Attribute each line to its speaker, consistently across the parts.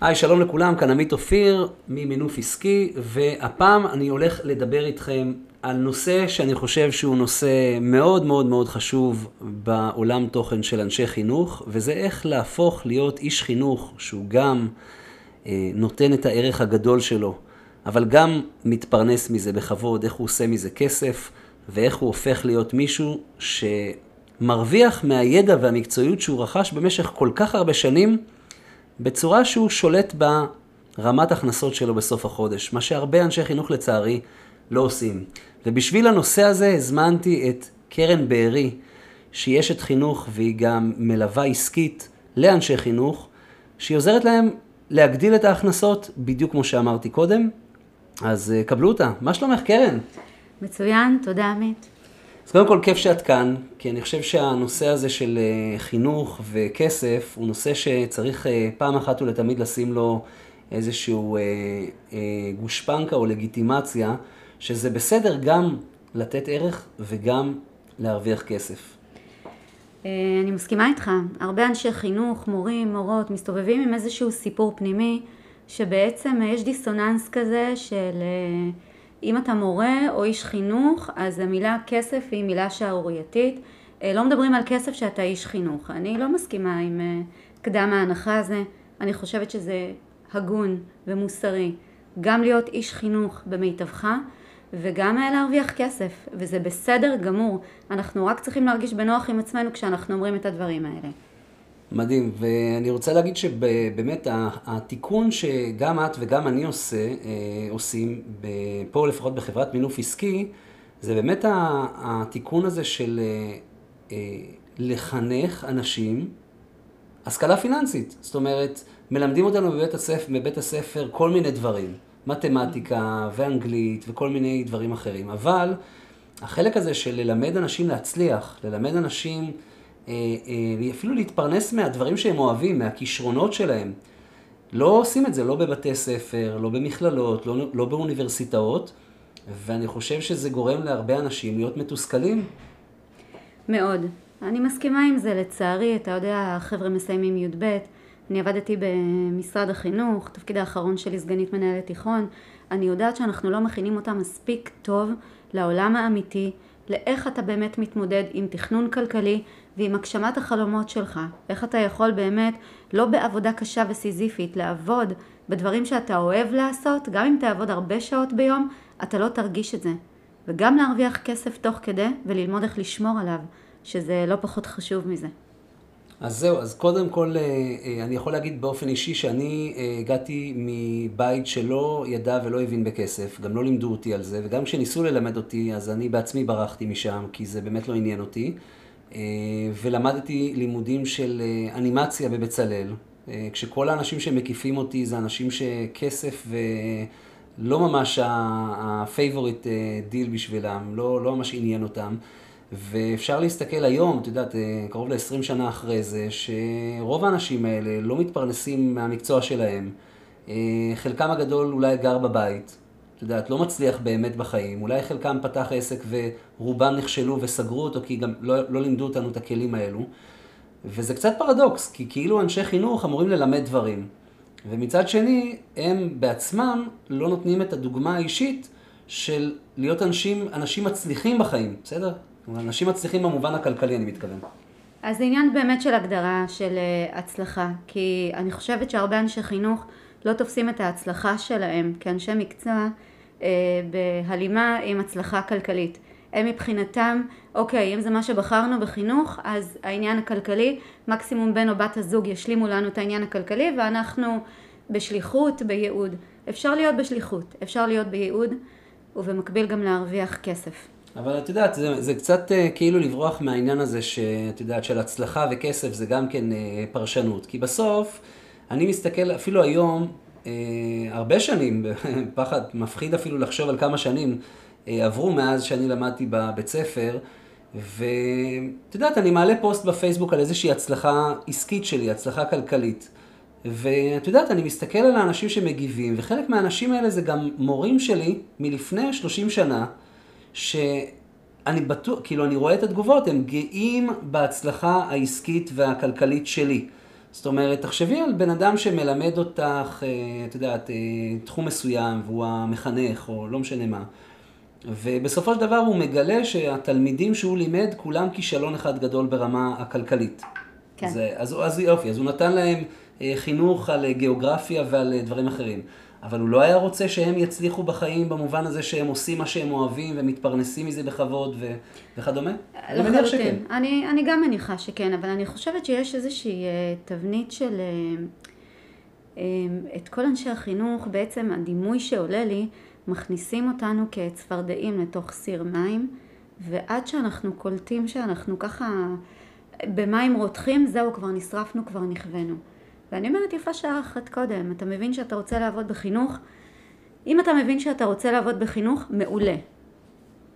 Speaker 1: היי, שלום לכולם, כאן עמית אופיר ממינוף עסקי, והפעם אני הולך לדבר איתכם על נושא שאני חושב שהוא נושא מאוד מאוד מאוד חשוב בעולם תוכן של אנשי חינוך, וזה איך להפוך להיות איש חינוך שהוא גם אה, נותן את הערך הגדול שלו, אבל גם מתפרנס מזה בכבוד, איך הוא עושה מזה כסף, ואיך הוא הופך להיות מישהו שמרוויח מהידע והמקצועיות שהוא רכש במשך כל כך הרבה שנים, בצורה שהוא שולט ברמת הכנסות שלו בסוף החודש, מה שהרבה אנשי חינוך לצערי לא עושים. ובשביל הנושא הזה הזמנתי את קרן בארי, שהיא אשת חינוך והיא גם מלווה עסקית לאנשי חינוך, שהיא עוזרת להם להגדיל את ההכנסות, בדיוק כמו שאמרתי קודם. אז אה, קבלו אותה. מה שלומך, קרן?
Speaker 2: מצוין, תודה עמית.
Speaker 1: אז קודם כל, כיף שאת כאן, כי אני חושב שהנושא הזה של אה, חינוך וכסף הוא נושא שצריך אה, פעם אחת ולתמיד לשים לו איזשהו גושפנקה או לגיטימציה, שזה בסדר גם לתת ערך וגם להרוויח כסף.
Speaker 2: אני מסכימה איתך. הרבה אנשי חינוך, מורים, מורות, מסתובבים עם איזשהו סיפור פנימי, שבעצם יש דיסוננס כזה של... אם אתה מורה או איש חינוך, אז המילה כסף היא מילה שערורייתית. אה, לא מדברים על כסף שאתה איש חינוך. אני לא מסכימה עם אה, קדם ההנחה הזה. אני חושבת שזה הגון ומוסרי גם להיות איש חינוך במיטבך וגם אה, להרוויח כסף, וזה בסדר גמור. אנחנו רק צריכים להרגיש בנוח עם עצמנו כשאנחנו אומרים את הדברים האלה.
Speaker 1: מדהים, ואני רוצה להגיד שבאמת התיקון שגם את וגם אני עושה, אה, עושים, פה לפחות בחברת מינוף עסקי, זה באמת התיקון הזה של אה, אה, לחנך אנשים השכלה פיננסית. זאת אומרת, מלמדים אותנו בבית הספר, בבית הספר כל מיני דברים, מתמטיקה ואנגלית וכל מיני דברים אחרים, אבל החלק הזה של ללמד אנשים להצליח, ללמד אנשים... אה, אה, אפילו להתפרנס מהדברים שהם אוהבים, מהכישרונות שלהם. לא עושים את זה, לא בבתי ספר, לא במכללות, לא, לא באוניברסיטאות, ואני חושב שזה גורם להרבה אנשים להיות מתוסכלים.
Speaker 2: מאוד. אני מסכימה עם זה, לצערי, אתה יודע, החבר'ה מסיימים י"ב, אני עבדתי במשרד החינוך, תפקיד האחרון שלי סגנית מנהלת תיכון, אני יודעת שאנחנו לא מכינים אותם מספיק טוב לעולם האמיתי, לאיך אתה באמת מתמודד עם תכנון כלכלי ועם הגשמת החלומות שלך. איך אתה יכול באמת, לא בעבודה קשה וסיזיפית, לעבוד בדברים שאתה אוהב לעשות, גם אם תעבוד הרבה שעות ביום, אתה לא תרגיש את זה. וגם להרוויח כסף תוך כדי וללמוד איך לשמור עליו, שזה לא פחות חשוב מזה.
Speaker 1: אז זהו, אז קודם כל אה, אה, אני יכול להגיד באופן אישי שאני אה, הגעתי מבית שלא ידע ולא הבין בכסף, גם לא לימדו אותי על זה, וגם כשניסו ללמד אותי, אז אני בעצמי ברחתי משם, כי זה באמת לא עניין אותי. ולמדתי לימודים של אנימציה בבצלאל, כשכל האנשים שמקיפים אותי זה אנשים שכסף ולא ממש ה-favorite deal בשבילם, לא, לא ממש עניין אותם. ואפשר להסתכל היום, את יודעת, אה, קרוב ל-20 שנה אחרי זה, שרוב האנשים האלה לא מתפרנסים מהמקצוע שלהם. אה, חלקם הגדול אולי גר בבית, את יודעת, לא מצליח באמת בחיים. אולי חלקם פתח עסק ורובם נכשלו וסגרו אותו כי גם לא, לא לימדו אותנו את הכלים האלו. וזה קצת פרדוקס, כי כאילו אנשי חינוך אמורים ללמד דברים. ומצד שני, הם בעצמם לא נותנים את הדוגמה האישית של להיות אנשים, אנשים מצליחים בחיים, בסדר? אנשים מצליחים במובן הכלכלי, אני מתכוון.
Speaker 2: אז זה עניין באמת של הגדרה של אה, הצלחה, כי אני חושבת שהרבה אנשי חינוך לא תופסים את ההצלחה שלהם כאנשי מקצוע אה, בהלימה עם הצלחה כלכלית. הם מבחינתם, אוקיי, אם זה מה שבחרנו בחינוך, אז העניין הכלכלי, מקסימום בן או בת הזוג ישלימו לנו את העניין הכלכלי ואנחנו בשליחות, בייעוד. אפשר להיות בשליחות, אפשר להיות בייעוד ובמקביל גם להרוויח כסף.
Speaker 1: אבל את יודעת, זה, זה קצת uh, כאילו לברוח מהעניין הזה שאת יודעת, של הצלחה וכסף זה גם כן uh, פרשנות. כי בסוף, אני מסתכל אפילו היום, uh, הרבה שנים, פחד מפחיד אפילו לחשוב על כמה שנים uh, עברו מאז שאני למדתי בבית ספר, ואת יודעת, אני מעלה פוסט בפייסבוק על איזושהי הצלחה עסקית שלי, הצלחה כלכלית. ואת יודעת, אני מסתכל על האנשים שמגיבים, וחלק מהאנשים האלה זה גם מורים שלי מלפני 30 שנה. שאני בטוח, כאילו אני רואה את התגובות, הם גאים בהצלחה העסקית והכלכלית שלי. זאת אומרת, תחשבי על בן אדם שמלמד אותך, אה, את יודעת, אה, תחום מסוים, והוא המחנך, או לא משנה מה. ובסופו של דבר הוא מגלה שהתלמידים שהוא לימד, כולם כישלון אחד גדול ברמה הכלכלית.
Speaker 2: כן.
Speaker 1: זה, אז, אז יופי, אז הוא נתן להם אה, חינוך על גיאוגרפיה ועל דברים אחרים. אבל הוא לא היה רוצה שהם יצליחו בחיים במובן הזה שהם עושים מה שהם אוהבים ומתפרנסים מזה בכבוד ו... וכדומה?
Speaker 2: אני מניח שכן. אני, אני גם מניחה שכן, אבל אני חושבת שיש איזושהי אה, תבנית של... אה, את כל אנשי החינוך, בעצם הדימוי שעולה לי, מכניסים אותנו כצפרדעים לתוך סיר מים, ועד שאנחנו קולטים שאנחנו ככה במים רותחים, זהו, כבר נשרפנו, כבר נכוונו. ואני אומרת, יפה שעה אחת קודם, אתה מבין שאתה רוצה לעבוד בחינוך? אם אתה מבין שאתה רוצה לעבוד בחינוך, מעולה.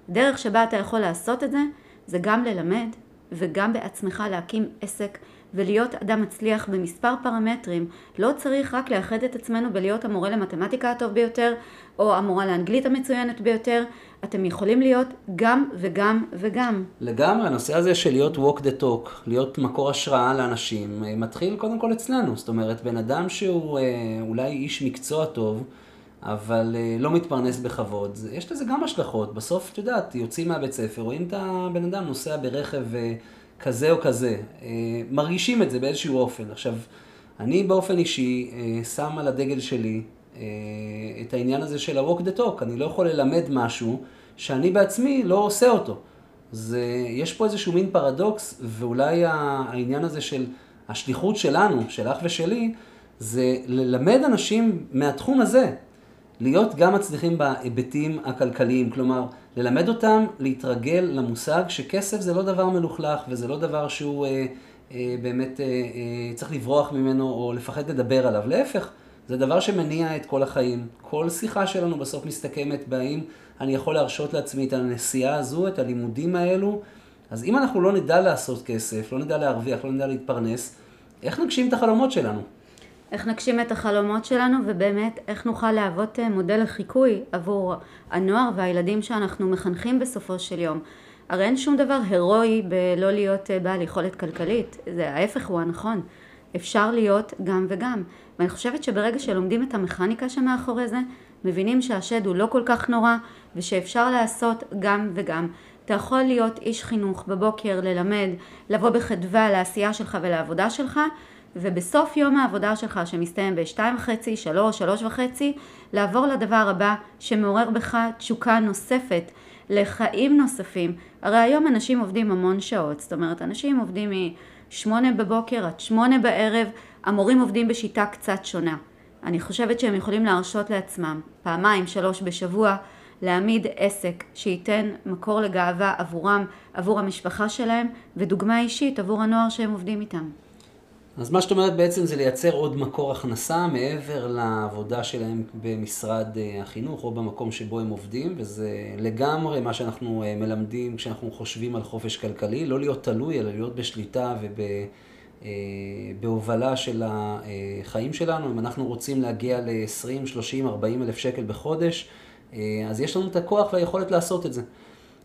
Speaker 2: דרך שבה אתה יכול לעשות את זה, זה גם ללמד וגם בעצמך להקים עסק ולהיות אדם מצליח במספר פרמטרים. לא צריך רק לאחד את עצמנו בלהיות המורה למתמטיקה הטוב ביותר, או המורה לאנגלית המצוינת ביותר. אתם יכולים להיות גם וגם וגם.
Speaker 1: לגמרי, הנושא הזה של להיות walk the talk, להיות מקור השראה לאנשים, אה, מתחיל קודם כל אצלנו. זאת אומרת, בן אדם שהוא אה, אולי איש מקצוע טוב, אבל אה, לא מתפרנס בכבוד, יש לזה גם השלכות. בסוף, את יודעת, יוצאים מהבית ספר, רואים את הבן אדם נוסע ברכב כזה או כזה, מרגישים את זה באיזשהו אופן. עכשיו, אני באופן אישי שם על הדגל שלי את העניין הזה של ה-walk the talk. אני לא יכול ללמד משהו שאני בעצמי לא עושה אותו. זה, יש פה איזשהו מין פרדוקס, ואולי העניין הזה של השליחות שלנו, שלך ושלי, זה ללמד אנשים מהתחום הזה, להיות גם מצליחים בהיבטים הכלכליים. כלומר, ללמד אותם להתרגל למושג שכסף זה לא דבר מלוכלך, וזה לא דבר שהוא אה, אה, באמת אה, אה, צריך לברוח ממנו או לפחד לדבר עליו. להפך, זה דבר שמניע את כל החיים. כל שיחה שלנו בסוף מסתכמת בהאם אני יכול להרשות לעצמי את הנסיעה הזו, את הלימודים האלו. אז אם אנחנו לא נדע לעשות כסף, לא נדע להרוויח, לא נדע להתפרנס, איך נגשים את החלומות שלנו?
Speaker 2: איך נגשים את החלומות שלנו ובאמת איך נוכל להוות אה, מודל לחיקוי עבור הנוער והילדים שאנחנו מחנכים בסופו של יום. הרי אין שום דבר הירואי בלא להיות אה, בעל יכולת כלכלית, זה ההפך הוא הנכון. אפשר להיות גם וגם. ואני חושבת שברגע שלומדים את המכניקה שמאחורי זה, מבינים שהשד הוא לא כל כך נורא ושאפשר לעשות גם וגם. אתה יכול להיות איש חינוך בבוקר, ללמד, לבוא בחדווה לעשייה שלך ולעבודה שלך ובסוף יום העבודה שלך שמסתיים בשתיים וחצי, שלוש, שלוש וחצי, לעבור לדבר הבא שמעורר בך תשוקה נוספת לחיים נוספים. הרי היום אנשים עובדים המון שעות, זאת אומרת אנשים עובדים משמונה בבוקר עד שמונה בערב, המורים עובדים בשיטה קצת שונה. אני חושבת שהם יכולים להרשות לעצמם פעמיים שלוש בשבוע להעמיד עסק שייתן מקור לגאווה עבורם, עבור המשפחה שלהם ודוגמה אישית עבור הנוער שהם עובדים איתם.
Speaker 1: אז מה שאת אומרת בעצם זה לייצר עוד מקור הכנסה מעבר לעבודה שלהם במשרד אה, החינוך או במקום שבו הם עובדים, וזה לגמרי מה שאנחנו אה, מלמדים כשאנחנו חושבים על חופש כלכלי, לא להיות תלוי, אלא להיות בשליטה וב... אה, של החיים שלנו. אם אנחנו רוצים להגיע ל-20, 30, 40 אלף שקל בחודש, אז יש לנו את הכוח והיכולת לעשות את זה.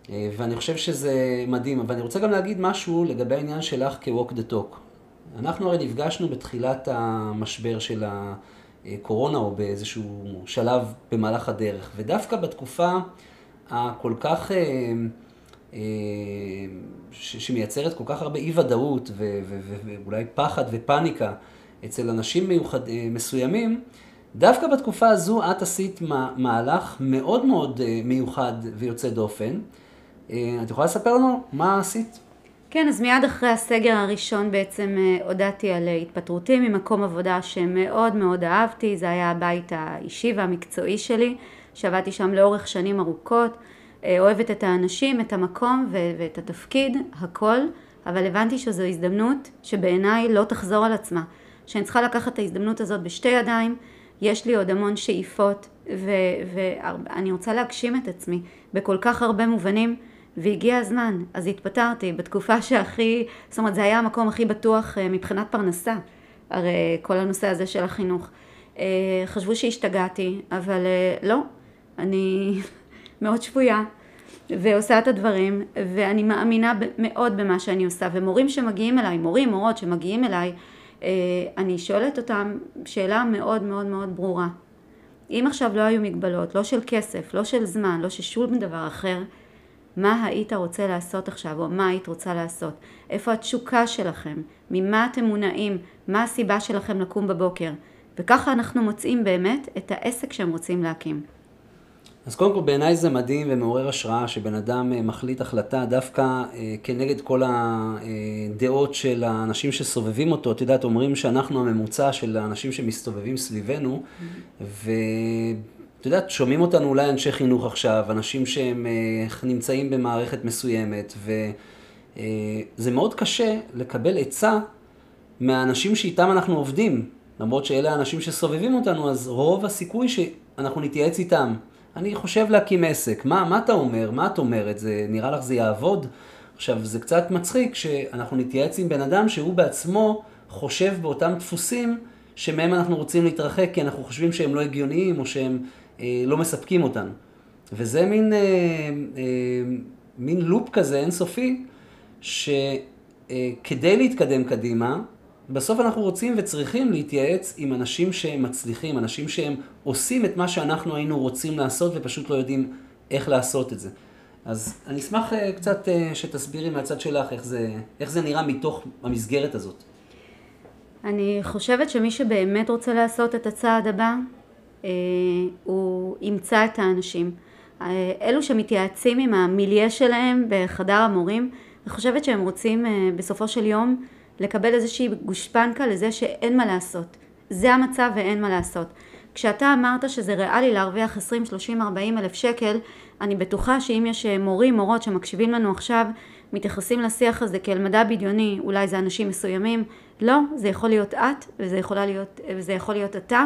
Speaker 1: ואני חושב שזה מדהים. אבל אני רוצה גם להגיד משהו לגבי העניין שלך כ-walk the talk. אנחנו הרי נפגשנו בתחילת המשבר של הקורונה, או באיזשהו שלב במהלך הדרך. ודווקא בתקופה הכל כך... אה, שמייצרת כל כך הרבה אי ודאות ואולי פחד ופניקה אצל אנשים מיוחד, אה, מסוימים, דווקא בתקופה הזו את עשית מהלך מאוד מאוד אה, מיוחד ויוצא דופן. את יכולה לספר לנו מה עשית?
Speaker 2: כן, אז מיד אחרי הסגר הראשון בעצם הודעתי על התפטרותי ממקום עבודה שמאוד מאוד אהבתי, זה היה הבית האישי והמקצועי שלי, שעבדתי שם לאורך שנים ארוכות. אה, אוהבת את האנשים, את המקום ו- ואת התפקיד, הכל, אבל הבנתי שזו הזדמנות שבעיניי לא תחזור על עצמה. שאני צריכה לקחת את ההזדמנות הזאת בשתי ידיים, יש לי עוד המון שאיפות ואני רוצה להגשים את עצמי בכל כך הרבה מובנים והגיע הזמן, אז התפטרתי בתקופה שהכי, זאת אומרת זה היה המקום הכי בטוח אה, מבחינת פרנסה, הרי כל הנושא הזה של החינוך. אה, חשבו שהשתגעתי, אבל לא, אני מאוד שפויה ועושה את הדברים ואני מאמינה מאוד במה שאני עושה ומורים שמגיעים אליי, מורים, מורות שמגיעים אליי אני שואלת אותם שאלה מאוד מאוד מאוד ברורה. אם עכשיו לא היו מגבלות, לא של כסף, לא של זמן, לא של שום דבר אחר, מה היית רוצה לעשות עכשיו, או מה היית רוצה לעשות? איפה התשוקה שלכם? ממה אתם מונעים? מה הסיבה שלכם לקום בבוקר? וככה אנחנו מוצאים באמת את העסק שהם רוצים להקים.
Speaker 1: אז קודם כל בעיניי זה מדהים ומעורר השראה שבן אדם אה, מחליט החלטה דווקא אה, כנגד כל הדעות של האנשים שסובבים אותו. את יודעת, אומרים שאנחנו הממוצע של האנשים שמסתובבים סביבנו, mm-hmm. ואת יודעת, שומעים אותנו אולי אנשי חינוך עכשיו, אנשים שהם אה, נמצאים במערכת מסוימת, וזה מאוד קשה לקבל עצה מהאנשים שאיתם אנחנו עובדים. למרות שאלה האנשים שסובבים אותנו, אז רוב הסיכוי שאנחנו נתייעץ איתם. אני חושב להקים עסק. מה, מה אתה אומר? מה את אומרת? זה, נראה לך זה יעבוד? עכשיו, זה קצת מצחיק שאנחנו נתייעץ עם בן אדם שהוא בעצמו חושב באותם דפוסים שמהם אנחנו רוצים להתרחק, כי אנחנו חושבים שהם לא הגיוניים או שהם אה, לא מספקים אותנו. וזה מין, אה, אה, מין לופ כזה אינסופי, שכדי להתקדם קדימה, בסוף אנחנו רוצים וצריכים להתייעץ עם אנשים שהם מצליחים, אנשים שהם עושים את מה שאנחנו היינו רוצים לעשות ופשוט לא יודעים איך לעשות את זה. אז אני אשמח אה, קצת אה, שתסבירי מהצד שלך איך זה, איך זה נראה מתוך המסגרת הזאת.
Speaker 2: אני חושבת שמי שבאמת רוצה לעשות את הצעד הבא, אה, הוא ימצא את האנשים. אלו שמתייעצים עם המיליה שלהם בחדר המורים, אני חושבת שהם רוצים בסופו של יום לקבל איזושהי גושפנקה לזה שאין מה לעשות. זה המצב ואין מה לעשות. כשאתה אמרת שזה ריאלי להרוויח 20, 30, 40 אלף שקל, אני בטוחה שאם יש אה, מורים, מורות שמקשיבים לנו עכשיו, מתייחסים לשיח הזה כאל מדע בדיוני, אולי זה אנשים מסוימים, לא, זה יכול להיות את וזה, להיות, וזה יכול להיות אתה.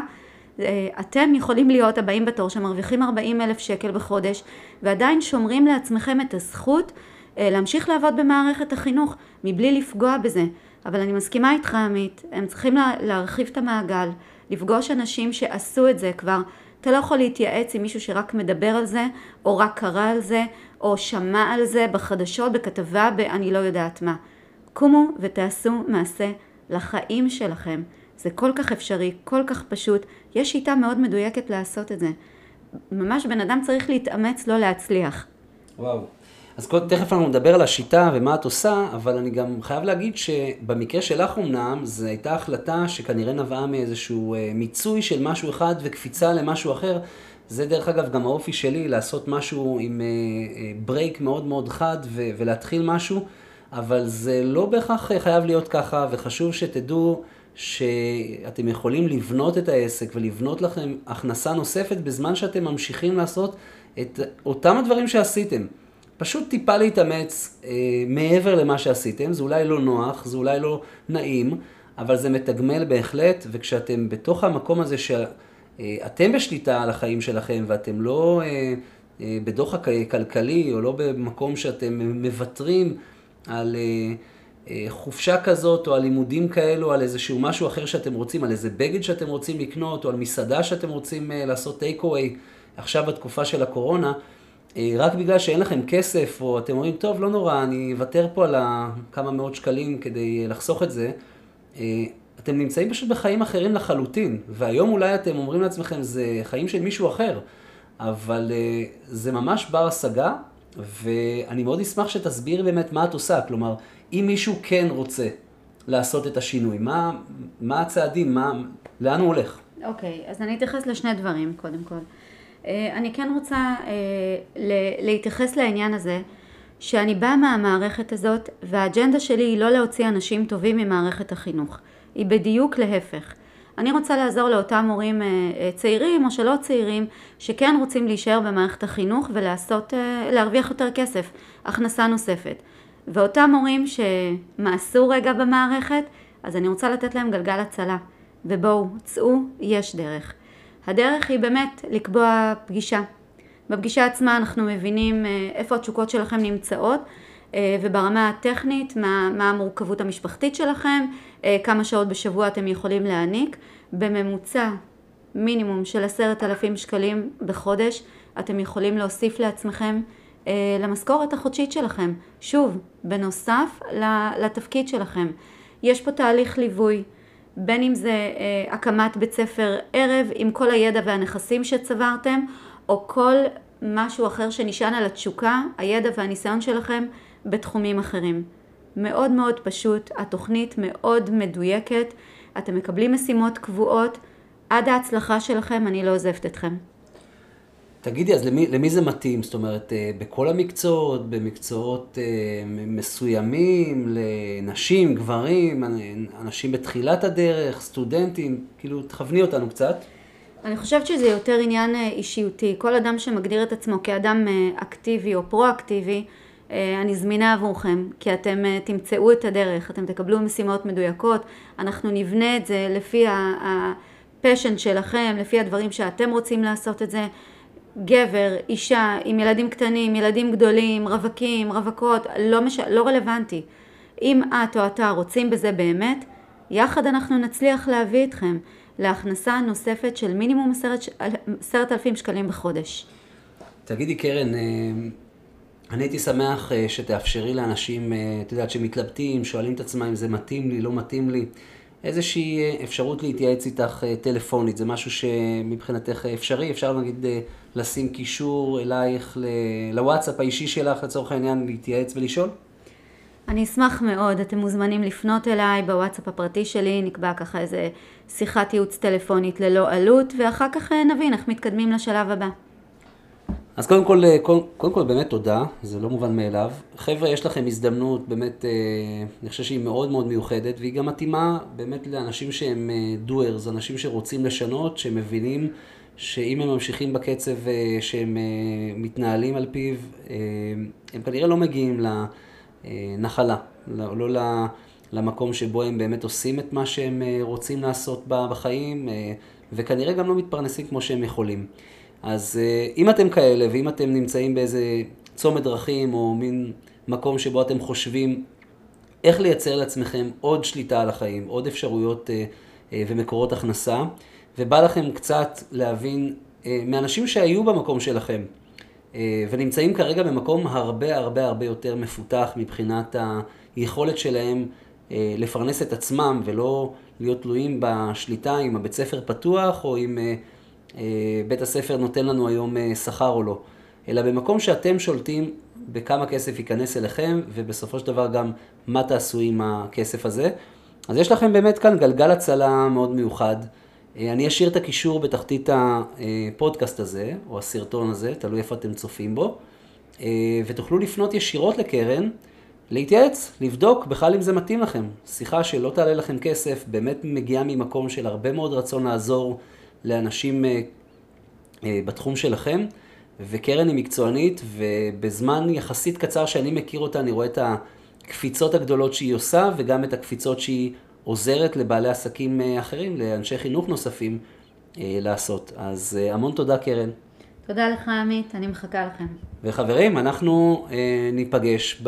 Speaker 2: אה, אתם יכולים להיות הבאים בתור שמרוויחים 40 אלף שקל בחודש ועדיין שומרים לעצמכם את הזכות אה, להמשיך לעבוד במערכת החינוך מבלי לפגוע בזה. אבל אני מסכימה איתך עמית, הם צריכים לה, להרחיב את המעגל, לפגוש אנשים שעשו את זה כבר. אתה לא יכול להתייעץ עם מישהו שרק מדבר על זה, או רק קרא על זה, או שמע על זה בחדשות, בכתבה, ב"אני לא יודעת מה". קומו ותעשו מעשה לחיים שלכם. זה כל כך אפשרי, כל כך פשוט. יש שיטה מאוד מדויקת לעשות את זה. ממש בן אדם צריך להתאמץ לא להצליח.
Speaker 1: וואו. אז קודם, תכף אנחנו נדבר על השיטה ומה את עושה, אבל אני גם חייב להגיד שבמקרה שלך אמנם, זו הייתה החלטה שכנראה נבעה מאיזשהו אה, מיצוי של משהו אחד וקפיצה למשהו אחר. זה דרך אגב גם האופי שלי, לעשות משהו עם ברייק אה, אה, מאוד מאוד חד ולהתחיל משהו, אבל זה לא בהכרח חייב להיות ככה, וחשוב שתדעו שאתם יכולים לבנות את העסק ולבנות לכם הכנסה נוספת בזמן שאתם ממשיכים לעשות את אותם הדברים שעשיתם. פשוט טיפה להתאמץ אה, מעבר למה שעשיתם, זה אולי לא נוח, זה אולי לא נעים, אבל זה מתגמל בהחלט, וכשאתם בתוך המקום הזה שאתם בשליטה על החיים שלכם ואתם לא אה, אה, בדוחק כלכלי או לא במקום שאתם מוותרים על אה, אה, חופשה כזאת או על לימודים כאלו, על איזשהו משהו אחר שאתם רוצים, על איזה בגד שאתם רוצים לקנות או על מסעדה שאתם רוצים אה, לעשות טייק אווי עכשיו בתקופה של הקורונה, אה, רק בגלל שאין לכם כסף, או אתם אומרים, טוב, לא נורא, אני אוותר פה על כמה מאות שקלים כדי אה, לחסוך את זה, אה, אתם נמצאים פשוט בחיים אחרים לחלוטין. והיום אולי אתם אומרים לעצמכם, זה חיים של מישהו אחר, אבל זה ממש בר השגה, ואני מאוד אשמח שתסבירי באמת מה את עושה. כלומר, אם מישהו כן רוצה לעשות את השינוי, מה, מה הצעדים, מה, לאן הוא הולך?
Speaker 2: אוקיי, okay, אז אני אתייחס לשני דברים, קודם כל. אה, אני כן רוצה אה, להתייחס לעניין הזה שאני באה מהמערכת הזאת והאג'נדה שלי היא לא להוציא אנשים טובים ממערכת החינוך, היא בדיוק להפך. אני רוצה לעזור לאותם הורים אה, צעירים או שלא צעירים שכן רוצים להישאר במערכת החינוך ולעשות, להרוויח יותר כסף, הכנסה נוספת. ואותם הורים שמאסו רגע במערכת, אז אני רוצה לתת להם גלגל הצלה. ובואו, צאו, יש דרך. הדרך היא באמת לקבוע פגישה. בפגישה עצמה אנחנו מבינים אה, איפה התשוקות שלכם נמצאות אה, וברמה הטכנית מה, מה המורכבות המשפחתית שלכם, אה, כמה שעות בשבוע אתם יכולים להעניק. בממוצע מינימום של עשרת אלפים שקלים בחודש אתם יכולים להוסיף לעצמכם למשכורת החודשית שלכם. שוב, בנוסף לתפקיד שלכם. יש פה תהליך ליווי. בין אם זה אה, הקמת בית ספר ערב עם כל הידע והנכסים שצברתם, או כל משהו אחר שנשען על התשוקה, הידע והניסיון שלכם בתחומים אחרים. מאוד מאוד פשוט, התוכנית מאוד מדויקת, אתם מקבלים משימות קבועות, עד ההצלחה שלכם אני לא עוזבת אתכם.
Speaker 1: תגידי, אז למי, למי זה מתאים? זאת אומרת, אה, בכל המקצועות, במקצועות אה, מסוימים, לנשים, גברים, אנשים בתחילת הדרך, סטודנטים, כאילו, תכווני אותנו קצת.
Speaker 2: אני חושבת שזה יותר עניין אה, אישיותי. כל אדם שמגדיר את עצמו כאדם אקטיבי או פרו-אקטיבי, אני זמינה עבורכם, כי אתם תמצאו את הדרך, אתם תקבלו משימות מדויקות, אנחנו נבנה את זה לפי הפשן שלכם, לפי הדברים שאתם רוצים לעשות את זה. גבר, אישה, עם ילדים קטנים, ילדים גדולים, רווקים, רווקות, לא, מש... לא רלוונטי. אם את או אתה רוצים בזה באמת, יחד אנחנו נצליח להביא אתכם להכנסה נוספת של מינימום עשרת אלפים שקלים בחודש.
Speaker 1: תגידי קרן, אה, אני הייתי שמח אה, שתאפשרי לאנשים, אה, את יודעת, שמתלבטים, שואלים את עצמם אם זה מתאים לי, לא מתאים לי. איזושהי אה, אפשרות להתייעץ איתך אה, טלפונית, זה משהו שמבחינתך אפשרי? אפשר נגיד אה, לשים קישור אלייך לוואטסאפ האישי שלך לצורך העניין להתייעץ ולשאול?
Speaker 2: אני אשמח מאוד, אתם מוזמנים לפנות אליי בוואטסאפ הפרטי שלי, נקבע ככה איזה שיחת ייעוץ טלפונית ללא עלות, ואחר כך נבין איך מתקדמים לשלב הבא.
Speaker 1: אז קודם כל, אה, קודם, קודם כל באמת תודה, זה לא מובן מאליו. חבר'ה, יש לכם הזדמנות, באמת, אה, אני חושב שהיא מאוד מאוד מיוחדת, והיא גם מתאימה באמת לאנשים שהם אה, אנשים שרוצים לשנות, שמבינים שאם הם ממשיכים בקצב שהם מתנהלים על פיו, הם כנראה לא מגיעים לנחלה, לא למקום שבו הם באמת עושים את מה שהם רוצים לעשות בחיים, וכנראה גם לא מתפרנסים כמו שהם יכולים. אז אה, אם אתם כאלה, ואם אתם נמצאים באיזה צומת דרכים, או מין מקום שבו אתם חושבים איך לייצר לעצמכם עוד שליטה על החיים, עוד אפשרויות אה, אה, ומקורות הכנסה, ובא לכם קצת להבין מאנשים שהיו במקום שלכם, ונמצאים כרגע במקום הרבה הרבה הרבה יותר מפותח מבחינת היכולת שלהם לפרנס את עצמם ולא להיות תלויים בשליטה אם הבית ספר פתוח או אם בית הספר נותן לנו היום אה, שכר או לא, אלא במקום שאתם שולטים בכמה כסף ייכנס אליכם, ובסופו של דבר גם מה תעשו עם הכסף הזה. אז יש לכם באמת כאן גלגל הצלה מאוד מיוחד. אה, אני אשאיר את הקישור בתחתית הפודקאסט הזה, או הסרטון הזה, תלוי איפה אתם צופים בו, ותוכלו לפנות ישירות לקרן, להתייעץ, לבדוק בכלל אם זה מתאים לכם. שיחה שלא תעלה לכם כסף, באמת מגיעה ממקום של הרבה מאוד רצון לעזור. לאנשים אה, אה, בתחום שלכם, וקרן היא מקצוענית, ובזמן יחסית קצר שאני מכיר אותה, אני רואה את הקפיצות הגדולות שהיא עושה, וגם את הקפיצות שהיא עוזרת לבעלי עסקים אה, אחרים, לאנשי חינוך נוספים, לעשות. אז המון תודה, קרן.
Speaker 2: תודה לך, עמית, אני מחכה לכם.
Speaker 1: וחברים, אנחנו ניפגש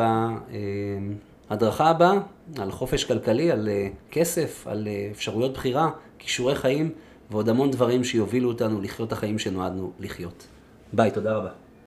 Speaker 1: בהדרכה הבאה על חופש כלכלי, על כסף, על אפשרויות בחירה, כישורי חיים. ועוד המון דברים שיובילו אותנו לחיות החיים שנועדנו לחיות. ביי, תודה רבה.